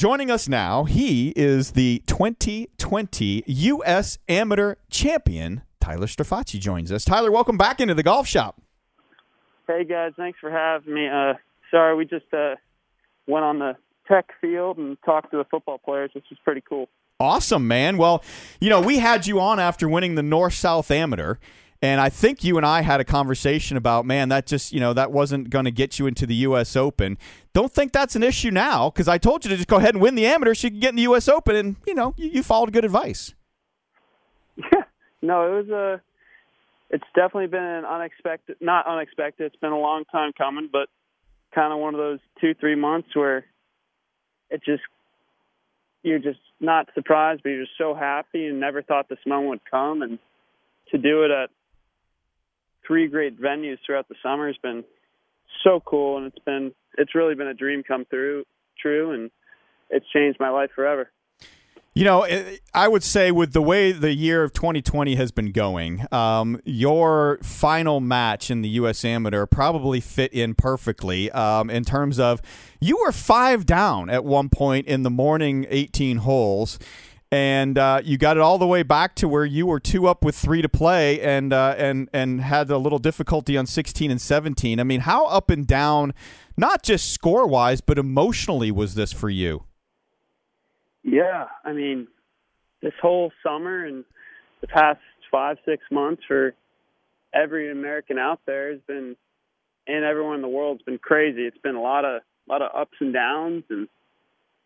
Joining us now, he is the 2020 U.S. Amateur Champion. Tyler Strafaci joins us. Tyler, welcome back into the golf shop. Hey guys, thanks for having me. Uh, sorry, we just uh, went on the tech field and talked to the football players, which was pretty cool. Awesome, man. Well, you know, we had you on after winning the North South Amateur. And I think you and I had a conversation about, man, that just, you know, that wasn't going to get you into the U.S. Open. Don't think that's an issue now because I told you to just go ahead and win the amateur so you can get in the U.S. Open. And, you know, you, you followed good advice. Yeah. No, it was a, it's definitely been an unexpected, not unexpected. It's been a long time coming, but kind of one of those two, three months where it just, you're just not surprised, but you're just so happy and never thought this moment would come. And to do it at three great venues throughout the summer has been so cool, and it's been it's really been a dream come through true, and it's changed my life forever. You know, I would say with the way the year of 2020 has been going, um, your final match in the U.S. Amateur probably fit in perfectly um, in terms of you were five down at one point in the morning 18 holes and uh, you got it all the way back to where you were two up with three to play, and uh, and and had a little difficulty on 16 and 17. I mean, how up and down, not just score wise, but emotionally, was this for you? Yeah, I mean, this whole summer and the past five six months for every American out there has been, and everyone in the world has been crazy. It's been a lot of a lot of ups and downs and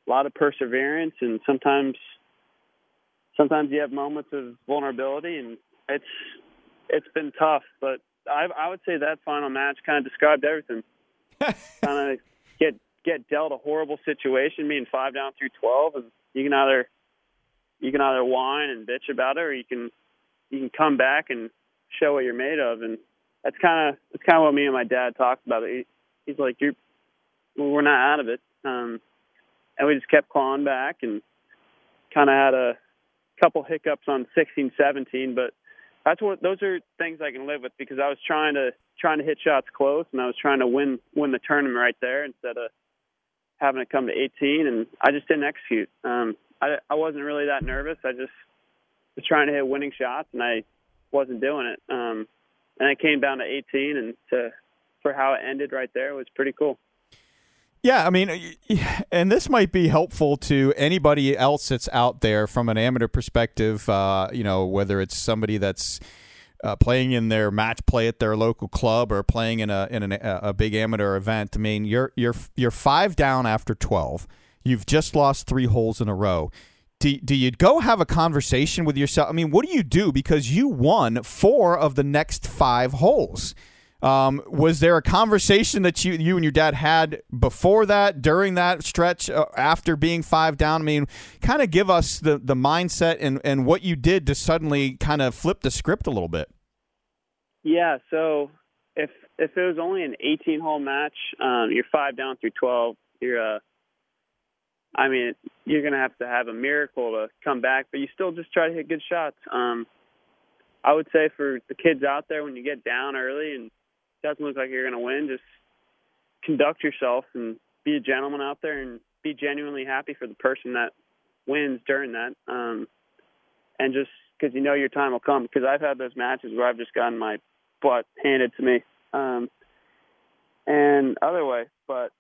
a lot of perseverance, and sometimes sometimes you have moments of vulnerability, and it's it's been tough. But I, I would say that final match kind of described everything. kind of get get dealt a horrible situation, being five down through twelve, and you can either you can either whine and bitch about it, or you can you can come back and show what you're made of, and that's kind of that's kind of what me and my dad talked about. He, he's like, "You're well, we're not out of it," um, and we just kept clawing back and kind of had a couple hiccups on 16, 17, but that's what those are things I can live with because I was trying to trying to hit shots close and I was trying to win win the tournament right there instead of having it come to 18 and I just didn't execute. Um, I I wasn't really that nervous. I just was trying to hit winning shots and I wasn't doing it. Um, and it came down to 18 and to for how it ended right there was pretty cool. Yeah, I mean, and this might be helpful to anybody else that's out there from an amateur perspective. Uh, you know, whether it's somebody that's uh, playing in their match play at their local club or playing in a in an, a big amateur event. I mean, you're you're you're five down after twelve. You've just lost three holes in a row. Do, do you go have a conversation with yourself? I mean, what do you do because you won four of the next five holes? Um, was there a conversation that you you and your dad had before that, during that stretch, uh, after being five down? I mean, kind of give us the the mindset and and what you did to suddenly kind of flip the script a little bit. Yeah. So if if it was only an 18 hole match, um, you're five down through 12. You're uh, I mean, you're gonna have to have a miracle to come back, but you still just try to hit good shots. Um, I would say for the kids out there, when you get down early and doesn't look like you're going to win, just conduct yourself and be a gentleman out there and be genuinely happy for the person that wins during that. Um, and just because you know your time will come. Because I've had those matches where I've just gotten my butt handed to me. Um, and other way, but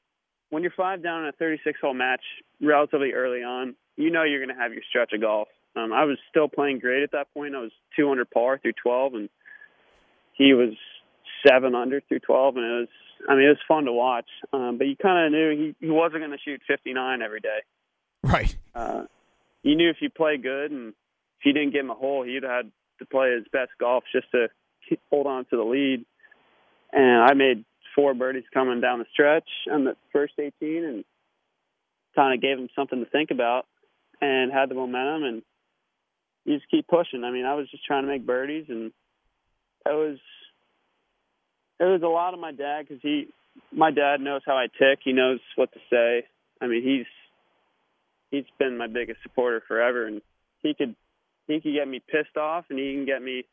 when you're five down in a 36 hole match relatively early on, you know you're going to have your stretch of golf. Um, I was still playing great at that point. I was 200 par through 12, and he was seven under through 12, and it was, I mean, it was fun to watch. Um, but you kind of knew he, he wasn't going to shoot 59 every day. Right. Uh, you knew if you play good and if you didn't get him a hole, he'd had to play his best golf just to hold on to the lead. And I made four birdies coming down the stretch on the first 18 and kind of gave him something to think about and had the momentum and you just keep pushing. I mean, I was just trying to make birdies and it was it was a lot of my dad because he, my dad knows how I tick. He knows what to say. I mean, he's he's been my biggest supporter forever, and he could he could get me pissed off, and he can get me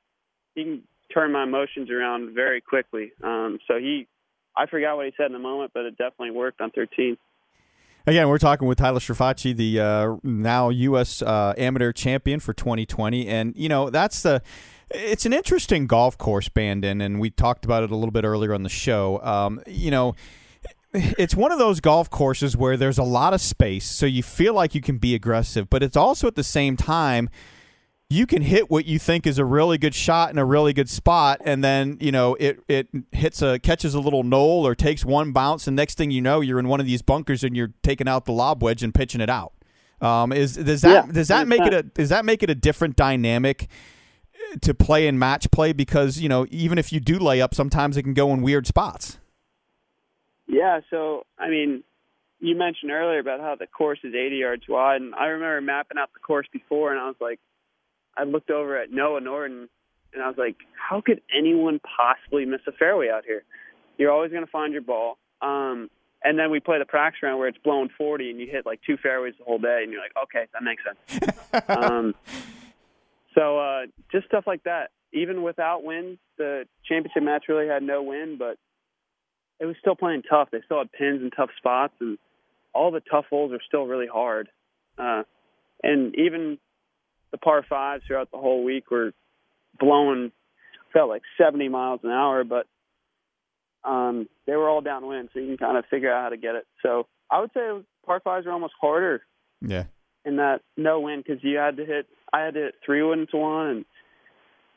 he can turn my emotions around very quickly. Um, so he, I forgot what he said in the moment, but it definitely worked on 13. Again, we're talking with Tyler Strafaci, the uh, now U.S. Uh, amateur champion for 2020, and you know that's the. It's an interesting golf course, Bandon, and we talked about it a little bit earlier on the show. Um, you know, it's one of those golf courses where there's a lot of space, so you feel like you can be aggressive, but it's also at the same time you can hit what you think is a really good shot in a really good spot, and then you know it it hits a catches a little knoll or takes one bounce, and next thing you know, you're in one of these bunkers and you're taking out the lob wedge and pitching it out. Um, is does that yeah, does that make it a does that make it a different dynamic to play in match play because you know even if you do lay up, sometimes it can go in weird spots. Yeah, so I mean, you mentioned earlier about how the course is 80 yards wide, and I remember mapping out the course before, and I was like, I looked over at Noah Norton and I was like, how could anyone possibly miss a fairway out here? You're always going to find your ball. Um, and then we play the practice round where it's blowing 40 and you hit like two fairways the whole day and you're like, okay, that makes sense. um, so uh, just stuff like that. Even without wind, the championship match really had no wind, but it was still playing tough. They still had pins and tough spots, and all the tough holes are still really hard. Uh, and even par fives throughout the whole week were blowing, felt like 70 miles an hour, but um, they were all downwind, so you can kind of figure out how to get it. So I would say par fives are almost harder. Yeah. In that no wind because you had to hit, I had to hit three wood into one and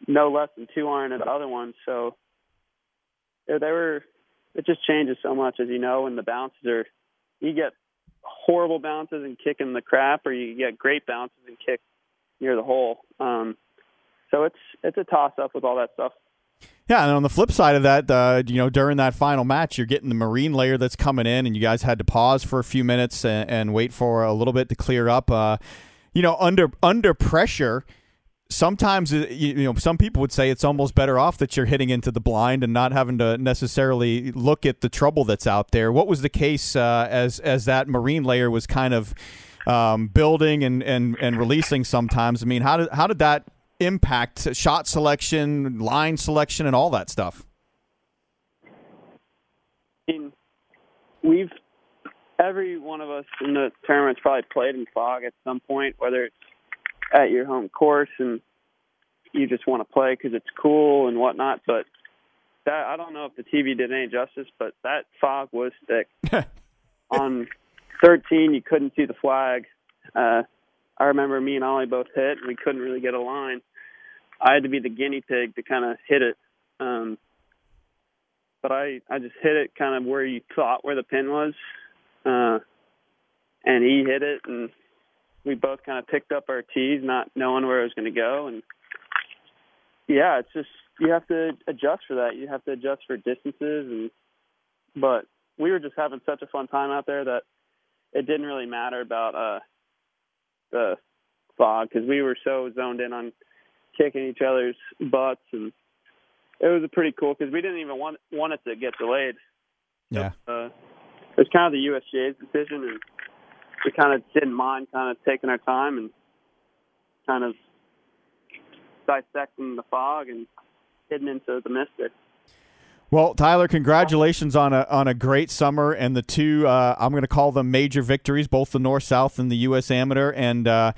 no less than two iron at the other one. So they were. It just changes so much, as you know, and the bounces are. You get horrible bounces and kicking the crap, or you get great bounces and kick near the hole. Um, so it's it's a toss up with all that stuff. Yeah, and on the flip side of that, uh, you know, during that final match, you're getting the marine layer that's coming in, and you guys had to pause for a few minutes and, and wait for a little bit to clear up. Uh, you know, under under pressure, sometimes uh, you know some people would say it's almost better off that you're hitting into the blind and not having to necessarily look at the trouble that's out there. What was the case uh, as as that marine layer was kind of um, building and, and, and releasing sometimes. I mean, how did, how did that impact shot selection, line selection, and all that stuff? I we've every one of us in the tournament's probably played in fog at some point, whether it's at your home course and you just want to play because it's cool and whatnot. But that I don't know if the TV did any justice, but that fog was thick on 13, you couldn't see the flag. Uh, I remember me and Ollie both hit, and we couldn't really get a line. I had to be the guinea pig to kind of hit it. Um, but I, I just hit it kind of where you thought where the pin was. Uh, and he hit it, and we both kind of picked up our tees, not knowing where it was going to go. And yeah, it's just you have to adjust for that. You have to adjust for distances, and but we were just having such a fun time out there that it didn't really matter about uh, the fog because we were so zoned in on kicking each other's butts, and it was a pretty cool because we didn't even want want it to get delayed. Yeah, so, uh, it was kind of the USGA's decision, and we kind of didn't mind kind of taking our time and kind of dissecting the fog and hitting into the mystic. Well, Tyler, congratulations on a on a great summer and the two uh, I'm going to call them major victories, both the North South and the U.S. Amateur, and uh,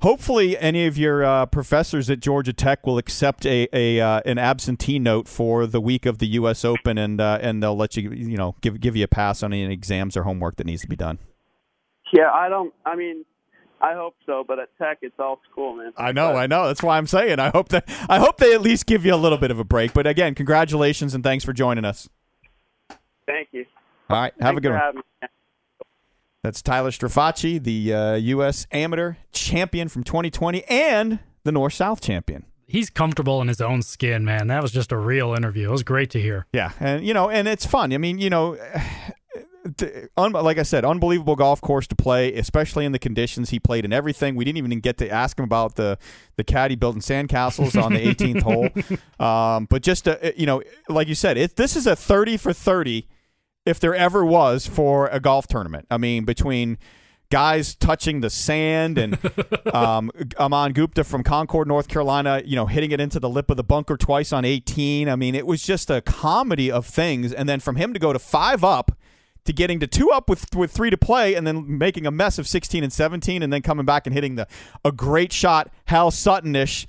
hopefully any of your uh, professors at Georgia Tech will accept a, a uh, an absentee note for the week of the U.S. Open, and uh, and they'll let you you know give give you a pass on any exams or homework that needs to be done. Yeah, I don't. I mean, I hope so, but at Tech, it's all school, man. I know, but, I know. That's why I'm saying. I hope that I hope they at least give you a little bit of a break. But again, congratulations and thanks for joining us. Thank you. All right, have Thanks a good one. That's Tyler Strafaci, the uh, U.S. Amateur champion from 2020 and the North South champion. He's comfortable in his own skin, man. That was just a real interview. It was great to hear. Yeah, and you know, and it's fun. I mean, you know, un, like I said, unbelievable golf course to play, especially in the conditions he played and everything. We didn't even get to ask him about the the caddy building sandcastles on the 18th hole. Um, but just a, you know, like you said, it, this is a 30 for 30 if there ever was for a golf tournament. I mean, between guys touching the sand and um, Aman Gupta from Concord, North Carolina, you know, hitting it into the lip of the bunker twice on 18. I mean, it was just a comedy of things. And then from him to go to five up to getting to two up with with three to play and then making a mess of 16 and 17 and then coming back and hitting the a great shot. Hal Sutton-ish